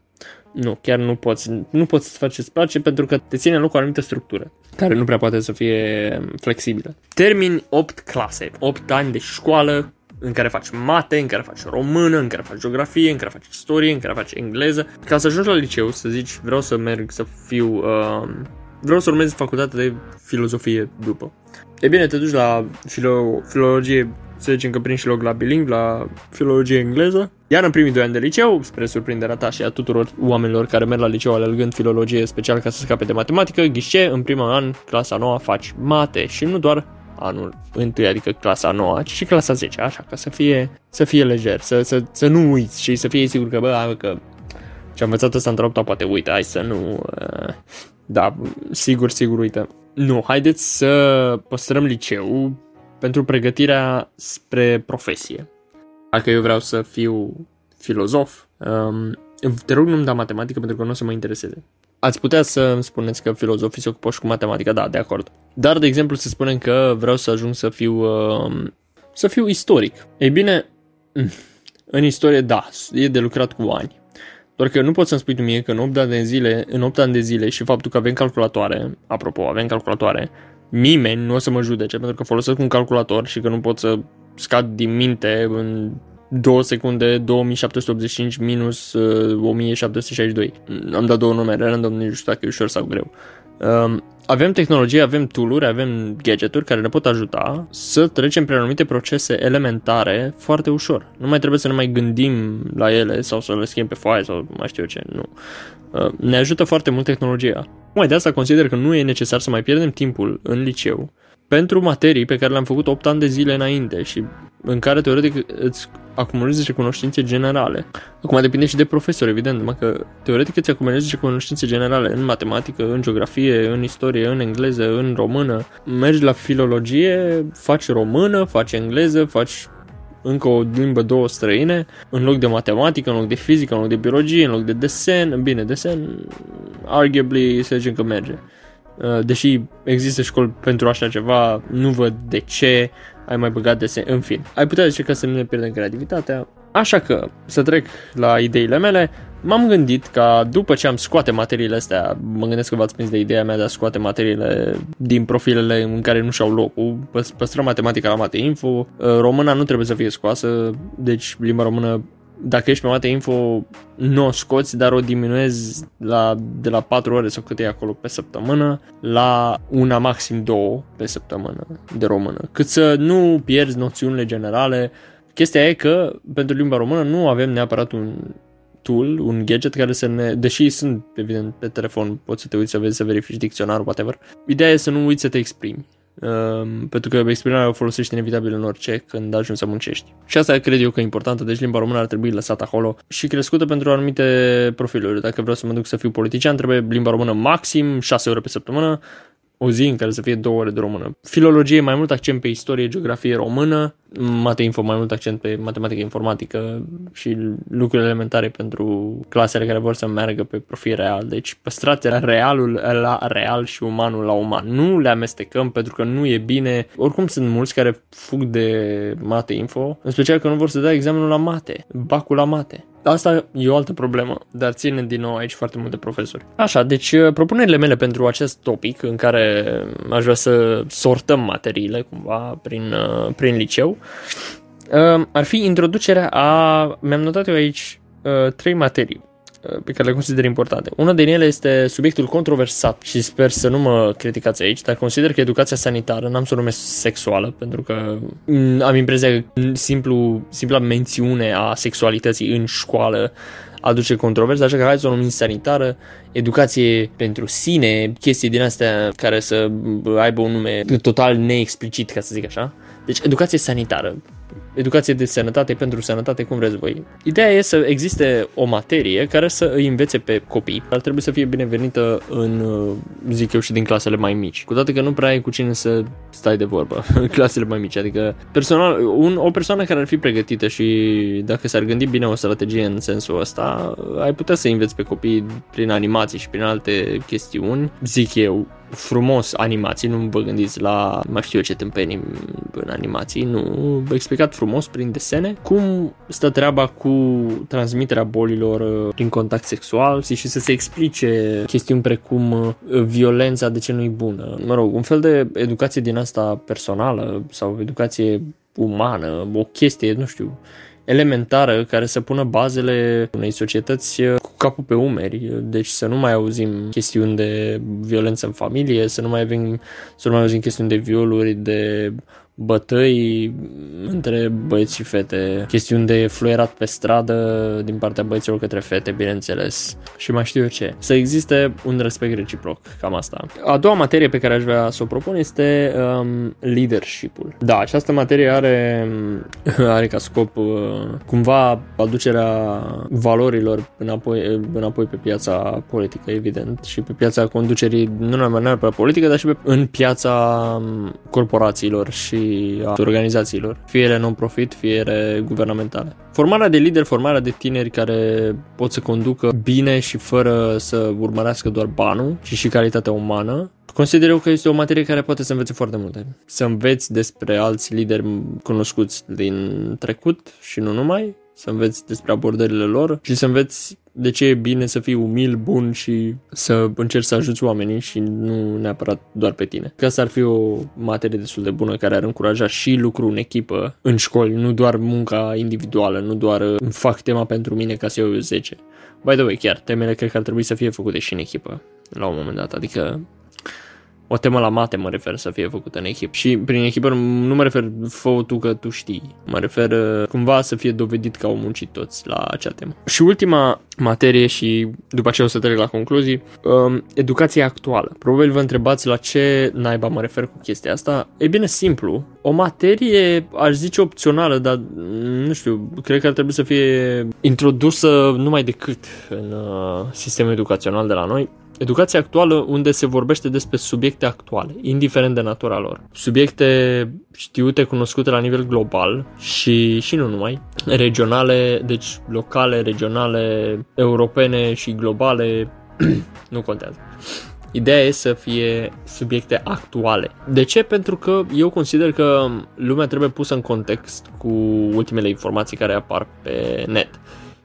Nu, chiar nu poți. Nu poți să faci ce-ți place pentru că te ține în loc o anumită structură care nu prea poate să fie flexibilă. Termin 8 clase, 8 ani de școală în care faci mate, în care faci română, în care faci geografie, în care faci istorie, în care faci engleză. Ca să ajungi la liceu, să zici, vreau să merg să fiu... Uh, vreau să urmez facultatea de filozofie după. E bine, te duci la filo- filologie să zicem că prinzi și loc la bilingv, la filologie engleză. Iar în primii doi ani de liceu, spre surprinderea ta și a tuturor oamenilor care merg la liceu alergând filologie special ca să scape de matematică, ghișe, în primul an, clasa nouă, faci mate și nu doar anul 1, adică clasa 9, ci și clasa 10, așa, ca să fie, să fie lejer, să, să, să nu uiți și să fie sigur că, bă, că ce am învățat ăsta într-o poate uite, hai să nu... Uh, da, sigur, sigur, uite. Nu, haideți să păstrăm liceu pentru pregătirea spre profesie. Dacă eu vreau să fiu filozof, um, te rog nu-mi da matematică pentru că nu o să mă intereseze. Ați putea să îmi spuneți că filozofii se ocupă și cu matematica, da, de acord. Dar, de exemplu, să spunem că vreau să ajung să fiu, uh, să fiu istoric. Ei bine, în istorie, da, e de lucrat cu ani. Doar că nu poți să-mi spui tu mie că în 8 ani de zile, în 8 ani de zile și faptul că avem calculatoare, apropo, avem calculatoare, nimeni nu o să mă judece pentru că folosesc un calculator și că nu pot să scad din minte în 2 secunde 2785 minus uh, 1762. Am dat două numere random, nici nu știu dacă e ușor sau greu. Um, avem tehnologie, avem tooluri, avem gadgeturi care ne pot ajuta să trecem prin anumite procese elementare foarte ușor. Nu mai trebuie să ne mai gândim la ele sau să le scriem pe foaie sau mai știu eu ce, nu. Uh, ne ajută foarte mult tehnologia. Mai de asta consider că nu e necesar să mai pierdem timpul în liceu pentru materii pe care le-am făcut 8 ani de zile înainte și în care teoretic îți acumulezi niște cunoștințe generale. Acum depinde și de profesor, evident, numai că teoretic îți acumulezi niște cunoștințe generale în matematică, în geografie, în istorie, în engleză, în română. Mergi la filologie, faci română, faci engleză, faci încă o limbă, două străine, în loc de matematică, în loc de fizică, în loc de biologie, în loc de desen, bine, desen, arguably, să zicem că merge. Uh, deși există școli pentru așa ceva, nu văd de ce ai mai băgat desen, în fin. Ai putea zice că să nu ne pierdem creativitatea. Așa că, să trec la ideile mele, m-am gândit ca după ce am scoate materiile astea, mă gândesc că v-ați prins de ideea mea de a scoate materiile din profilele în care nu și-au locul, păstrăm matematica la mate info, uh, româna nu trebuie să fie scoasă, deci limba română dacă ești pe Mate Info, nu o scoți, dar o diminuezi la, de la 4 ore sau cât e acolo pe săptămână la una maxim două pe săptămână de română. Cât să nu pierzi noțiunile generale. Chestia e că pentru limba română nu avem neapărat un tool, un gadget care să ne, deși sunt evident pe telefon, poți să te uiți să vezi, să verifici dicționarul, whatever. Ideea e să nu uiți să te exprimi Um, pentru că exprimarea o folosești inevitabil în orice când ajungi să muncești. Și asta cred eu că e importantă, deci limba română ar trebui lăsată acolo și crescută pentru anumite profiluri. Dacă vreau să mă duc să fiu politician, trebuie limba română maxim 6 ore pe săptămână, o zi în care să fie două ore de română. Filologie mai mult accent pe istorie, geografie română, mate info mai mult accent pe matematică, informatică și lucruri elementare pentru clasele care vor să meargă pe profil real. Deci păstrați realul la real și umanul la uman. Nu le amestecăm pentru că nu e bine. Oricum sunt mulți care fug de mate info, în special că nu vor să dea examenul la mate, bacul la mate. Asta e o altă problemă, dar ține din nou aici foarte multe profesori. Așa, deci uh, propunerile mele pentru acest topic în care aș vrea să sortăm materiile cumva prin, uh, prin liceu uh, ar fi introducerea a... Mi-am notat eu aici trei materii pe care le consider importante. Una din ele este subiectul controversat și sper să nu mă criticați aici, dar consider că educația sanitară, n-am să o numesc sexuală, pentru că mm, am impresia că simplu, simpla mențiune a sexualității în școală aduce controversă, așa că hai să o numim sanitară, educație pentru sine, chestii din astea care să aibă un nume total neexplicit, ca să zic așa. Deci educație sanitară, educație de sănătate pentru sănătate, cum vreți voi. Ideea e să existe o materie care să îi învețe pe copii. Ar trebui să fie binevenită în, zic eu, și din clasele mai mici. Cu toate că nu prea ai cu cine să stai de vorbă în clasele mai mici. Adică personal, un, o persoană care ar fi pregătită și dacă s-ar gândi bine o strategie în sensul ăsta, ai putea să înveți pe copii prin animații și prin alte chestiuni, zic eu, frumos animații, nu vă gândiți la mai știu eu ce tâmpenii în animații, nu, explicat frumos prin desene cum stă treaba cu transmiterea bolilor uh, prin contact sexual și să se explice chestiuni precum uh, violența de ce nu-i bună. Mă rog, un fel de educație din asta personală sau educație umană, o chestie, nu știu, elementară care să pună bazele unei societăți uh, cu capul pe umeri, deci să nu mai auzim chestiuni de violență în familie, să nu mai avem, să nu mai auzim chestiuni de violuri, de bătăi între băieți și fete, chestiuni de fluierat pe stradă din partea băieților către fete, bineînțeles, și mai știu eu ce. Să existe un respect reciproc, cam asta. A doua materie pe care aș vrea să o propun este um, leadership-ul. Da, această materie are, are ca scop uh, cumva aducerea valorilor înapoi, înapoi pe piața politică, evident, și pe piața conducerii, nu neapărat pe politică, dar și pe, în piața um, corporațiilor și a organizațiilor, fie ele non-profit, fie ele guvernamentale. Formarea de lideri, formarea de tineri care pot să conducă bine și fără să urmărească doar banul, ci și calitatea umană, Consider eu că este o materie care poate să învețe foarte multe. Să înveți despre alți lideri cunoscuți din trecut și nu numai, să înveți despre abordările lor și să înveți de ce e bine să fii umil, bun și să încerci să ajuți oamenii și nu neapărat doar pe tine. Că asta ar fi o materie destul de bună care ar încuraja și lucru în echipă în școli, nu doar munca individuală, nu doar uh, fac tema pentru mine ca să iau 10. By the way, chiar, temele cred că ar trebui să fie făcute și în echipă la un moment dat, adică o temă la mate mă refer să fie făcută în echipă. Și prin echipă nu mă refer fă tu că tu știi. Mă refer uh, cumva să fie dovedit că au muncit toți la acea temă. Și ultima materie și după aceea o să trec la concluzii, um, educația actuală. Probabil vă întrebați la ce naiba mă refer cu chestia asta. E bine simplu. O materie, aș zice opțională, dar nu știu, cred că ar trebui să fie introdusă numai decât în uh, sistemul educațional de la noi educația actuală unde se vorbește despre subiecte actuale, indiferent de natura lor. Subiecte știute, cunoscute la nivel global și, și nu numai, regionale, deci locale, regionale, europene și globale, nu contează. Ideea e să fie subiecte actuale. De ce? Pentru că eu consider că lumea trebuie pusă în context cu ultimele informații care apar pe net.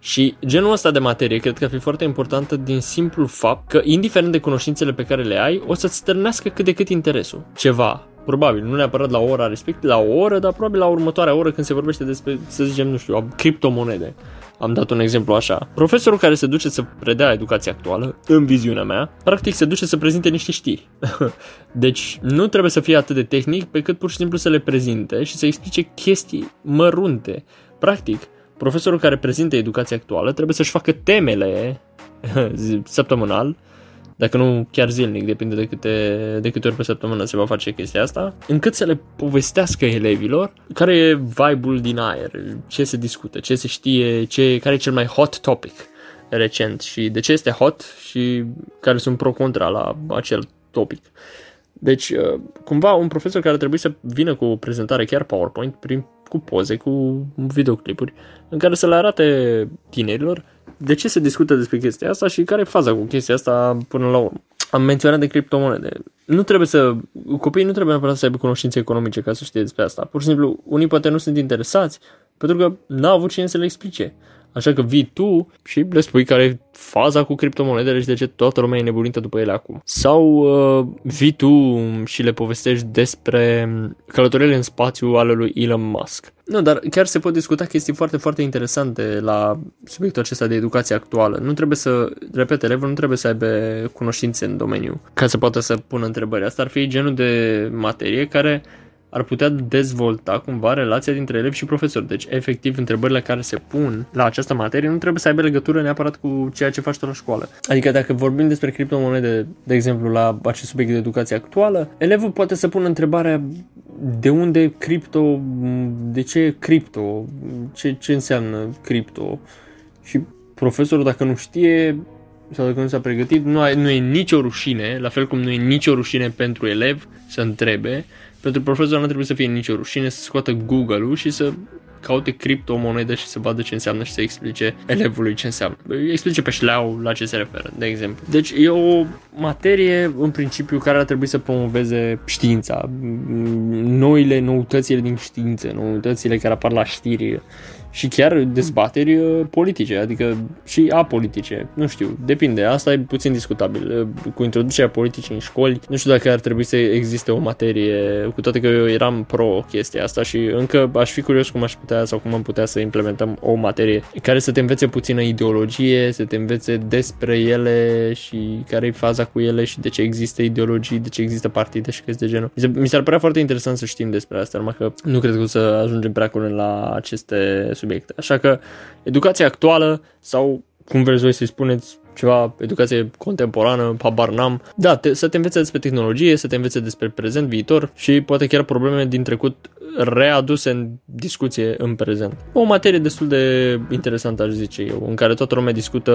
Și genul ăsta de materie cred că ar fi foarte importantă din simplu fapt că, indiferent de cunoștințele pe care le ai, o să-ți stârnească cât de cât interesul. Ceva, probabil, nu neapărat la ora respectivă, la o oră, dar probabil la următoarea oră când se vorbește despre, să zicem, nu știu, criptomonede. Am dat un exemplu așa. Profesorul care se duce să predea educația actuală, în viziunea mea, practic se duce să prezinte niște știri. deci nu trebuie să fie atât de tehnic pe cât pur și simplu să le prezinte și să explice chestii mărunte. Practic, profesorul care prezintă educația actuală trebuie să-și facă temele săptămânal, dacă nu chiar zilnic, depinde de câte, de câte ori pe săptămână se va face chestia asta, încât să le povestească elevilor care e vibe-ul din aer, ce se discută, ce se știe, ce, care e cel mai hot topic recent și de ce este hot și care sunt pro-contra la acel topic. Deci, uh, cumva, un profesor care trebuie să vină cu o prezentare chiar PowerPoint, prin, cu poze, cu videoclipuri, în care să le arate tinerilor de ce se discută despre chestia asta și care e faza cu chestia asta până la urmă. Am menționat de criptomonede. Nu trebuie să, copiii nu trebuie neapărat să aibă cunoștințe economice ca să știe despre asta. Pur și simplu, unii poate nu sunt interesați pentru că n-au avut cine să le explice. Așa că vii tu și le spui care e faza cu criptomonedele și de ce toată lumea e nebunită după ele acum. Sau uh, vii tu și le povestești despre călătorile în spațiu ale lui Elon Musk. Nu, dar chiar se pot discuta chestii foarte, foarte interesante la subiectul acesta de educație actuală. Nu trebuie să, repet, elevul nu trebuie să aibă cunoștințe în domeniu ca să poată să pună întrebări. Asta ar fi genul de materie care ar putea dezvolta cumva relația dintre elevi și profesori. Deci, efectiv, întrebările care se pun la această materie nu trebuie să aibă legătură neapărat cu ceea ce faci tu la școală. Adică dacă vorbim despre criptomonede, de exemplu, la acest subiect de educație actuală, elevul poate să pună întrebarea de unde cripto, de ce cripto, ce, ce înseamnă cripto și profesorul dacă nu știe sau dacă nu s-a pregătit, nu, ai, nu e nicio rușine, la fel cum nu e nicio rușine pentru elev să întrebe, pentru profesor nu trebuie să fie nicio rușine să scoată Google-ul și să caute criptomonedă și să vadă ce înseamnă și să explice elevului ce înseamnă. Explice pe șleau la ce se referă, de exemplu. Deci e o materie, în principiu, care ar trebui să promoveze știința, noile noutățile din știință, noutățile care apar la știri și chiar dezbateri uh, politice, adică și apolitice, nu știu, depinde, asta e puțin discutabil. Uh, cu introducerea politicii în școli, nu știu dacă ar trebui să existe o materie, cu toate că eu eram pro chestia asta și încă aș fi curios cum aș putea sau cum am putea să implementăm o materie care să te învețe puțină ideologie, să te învețe despre ele și care e faza cu ele și de ce există ideologii, de ce există partide și chestii de genul. Mi s-ar părea foarte interesant să știm despre asta, numai că nu cred că o să ajungem prea curând la aceste subiecte. Așa că educația actuală sau cum vreți voi să-i spuneți, ceva educație contemporană, habar n-am. Da, te, să te învețe despre tehnologie, să te învețe despre prezent, viitor și poate chiar probleme din trecut readuse în discuție în prezent. O materie destul de interesantă, aș zice eu, în care toată lumea discută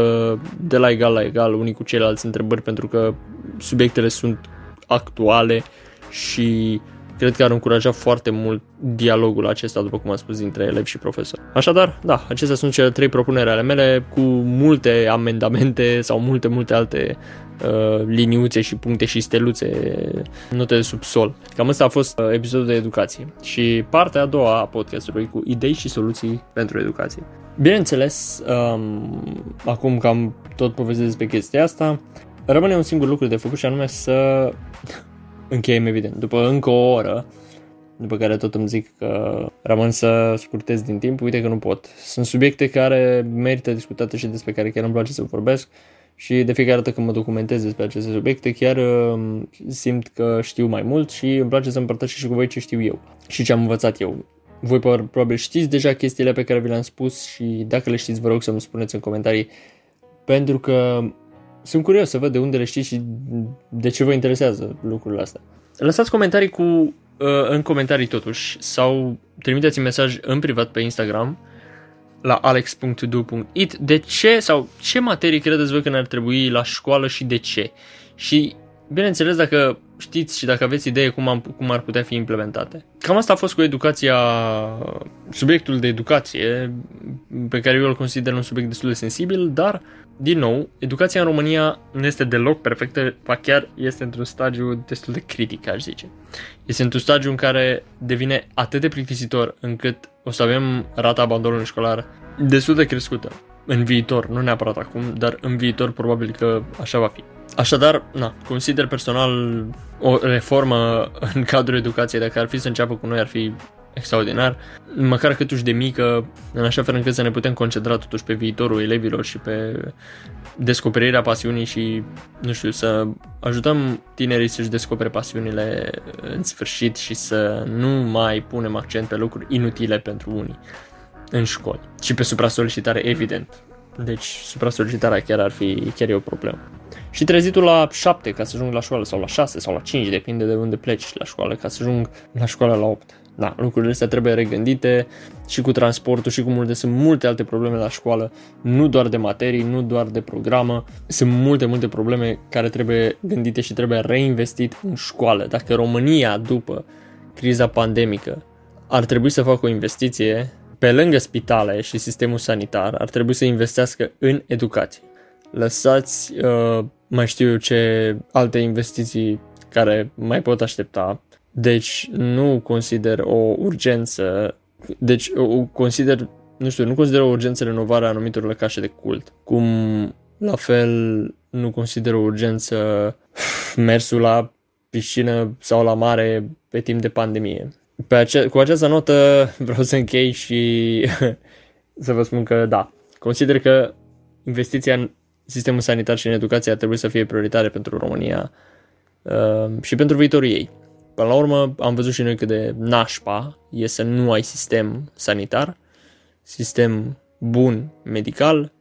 de la egal la egal, unii cu ceilalți întrebări, pentru că subiectele sunt actuale și cred că ar încuraja foarte mult dialogul acesta, după cum am spus, dintre elevi și profesor. Așadar, da, acestea sunt cele trei propuneri ale mele cu multe amendamente sau multe, multe alte uh, liniuțe și puncte și steluțe, note de subsol. Cam asta a fost uh, episodul de educație și partea a doua a podcastului cu idei și soluții pentru educație. Bineînțeles, um, acum că am tot povestit despre chestia asta, rămâne un singur lucru de făcut și anume să încheiem evident. După încă o oră, după care tot îmi zic că rămân să scurtez din timp, uite că nu pot. Sunt subiecte care merită discutate și despre care chiar îmi place să vorbesc și de fiecare dată când mă documentez despre aceste subiecte chiar uh, simt că știu mai mult și îmi place să împărtășesc și cu voi ce știu eu și ce am învățat eu. Voi probabil știți deja chestiile pe care vi le-am spus și dacă le știți vă rog să-mi spuneți în comentarii pentru că sunt curios să văd de unde le știți și de ce vă interesează lucrurile astea. Lăsați comentarii cu, uh, în comentarii totuși sau trimiteți mesaj în privat pe Instagram la alex.du.it de ce sau ce materii credeți voi că ne-ar trebui la școală și de ce. Și bineînțeles dacă știți și dacă aveți idee cum, am, cum ar putea fi implementate. Cam asta a fost cu educația, subiectul de educație, pe care eu îl consider un subiect destul de sensibil, dar din nou, educația în România nu este deloc perfectă, ba chiar este într-un stadiu destul de critic, aș zice. Este într-un stadiu în care devine atât de plictisitor încât o să avem rata abandonului școlar destul de crescută în viitor, nu neapărat acum, dar în viitor probabil că așa va fi. Așadar, na, consider personal o reformă în cadrul educației, dacă ar fi să înceapă cu noi, ar fi extraordinar, măcar câtuși de mică, în așa fel încât să ne putem concentra totuși pe viitorul elevilor și pe descoperirea pasiunii și, nu știu, să ajutăm tinerii să-și descopere pasiunile în sfârșit și să nu mai punem accent pe lucruri inutile pentru unii în școli și pe supra-solicitare, evident. Deci, supra-solicitarea chiar ar fi chiar e o problemă. Și trezitul la 7 ca să ajung la școală sau la 6 sau la 5, depinde de unde pleci la școală, ca să ajung la școală la 8 da, lucrurile astea trebuie regândite și cu transportul și cu multe, sunt multe alte probleme la școală, nu doar de materii, nu doar de programă, sunt multe, multe probleme care trebuie gândite și trebuie reinvestit în școală. Dacă România, după criza pandemică, ar trebui să facă o investiție pe lângă spitale și sistemul sanitar, ar trebui să investească în educație. Lăsați, uh, mai știu eu ce alte investiții care mai pot aștepta, deci nu consider o urgență, deci o consider, nu știu, nu consider o urgență renovarea anumitor lăcașe de cult. Cum la fel nu consider o urgență mersul la piscină sau la mare pe timp de pandemie. Pe ace- cu această notă vreau să închei și să vă spun că da, consider că investiția în sistemul sanitar și în educație ar trebui să fie prioritare pentru România uh, și pentru viitorul ei. Până la urmă, am văzut și noi cât de nașpa e să nu ai sistem sanitar, sistem bun medical,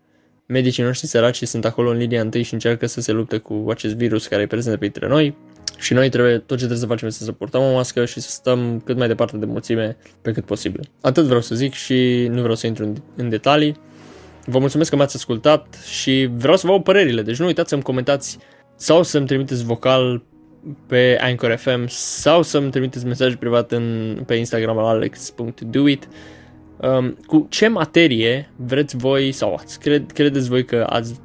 medicii noștri săraci sunt acolo în linia întâi și încearcă să se lupte cu acest virus care e prezent printre noi și noi trebuie, tot ce trebuie să facem este să purtăm o mască și să stăm cât mai departe de mulțime pe cât posibil. Atât vreau să zic și nu vreau să intru în, în detalii. Vă mulțumesc că m-ați ascultat și vreau să vă au părerile, deci nu uitați să-mi comentați sau să-mi trimiteți vocal pe Anchor FM sau să-mi trimiteți mesaj privat în, pe Instagram la alex.doit um, cu ce materie vreți voi sau ați, cred, credeți voi că ați,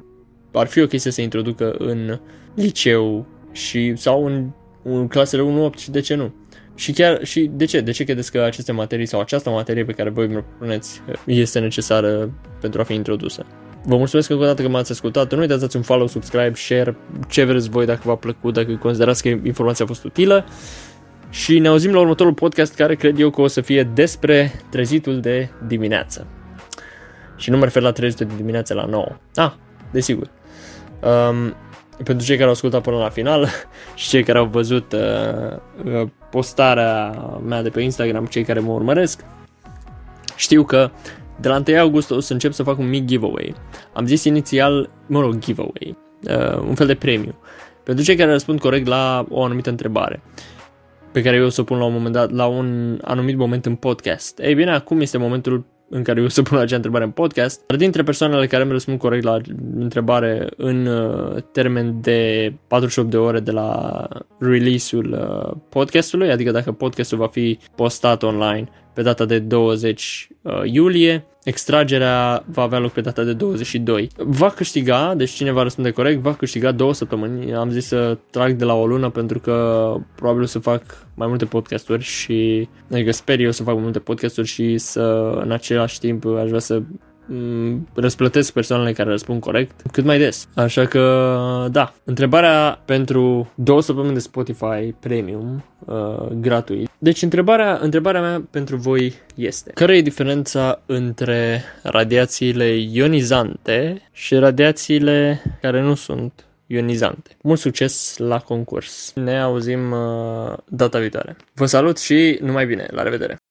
ar fi ok să se introducă în liceu și sau în, în clasele 1-8 și de ce nu. Și chiar, și de ce? De ce credeți că aceste materii sau această materie pe care voi mi propuneți este necesară pentru a fi introdusă? Vă mulțumesc încă o dată că m-ați ascultat. Nu uitați dați un follow, subscribe, share, ce vreți voi dacă v-a plăcut, dacă considerați că informația a fost utilă. Și ne auzim la următorul podcast care cred eu că o să fie despre trezitul de dimineață. Și nu mă refer la trezitul de dimineață la 9. Ah, desigur. Um, pentru cei care au ascultat până la final și cei care au văzut uh, uh, postarea mea de pe Instagram, cei care mă urmăresc, știu că de la 1 august o să încep să fac un mic giveaway. Am zis inițial, mă rog, giveaway, uh, un fel de premiu. Pentru cei care răspund corect la o anumită întrebare pe care eu o să o pun la un moment dat, la un anumit moment în podcast. Ei bine, acum este momentul în care eu o să pun acea întrebare în podcast. Dar dintre persoanele care îmi răspund corect la întrebare în uh, termen de 48 de ore de la release-ul uh, podcastului, adică dacă podcastul va fi postat online pe data de 20 uh, iulie, extragerea va avea loc pe data de 22. Va câștiga, deci cine va răspunde corect, va câștiga două săptămâni. Am zis să trag de la o lună pentru că probabil o să fac mai multe podcasturi și adică sper eu să fac mai multe podcasturi și să în același timp aș vrea să Mm, răsplătesc persoanele care răspund corect cât mai des. Așa că, da, întrebarea pentru două săptămâni de Spotify Premium uh, gratuit. Deci întrebarea, întrebarea mea pentru voi este care e diferența între radiațiile ionizante și radiațiile care nu sunt ionizante. Mult succes la concurs! Ne auzim uh, data viitoare. Vă salut și numai bine! La revedere!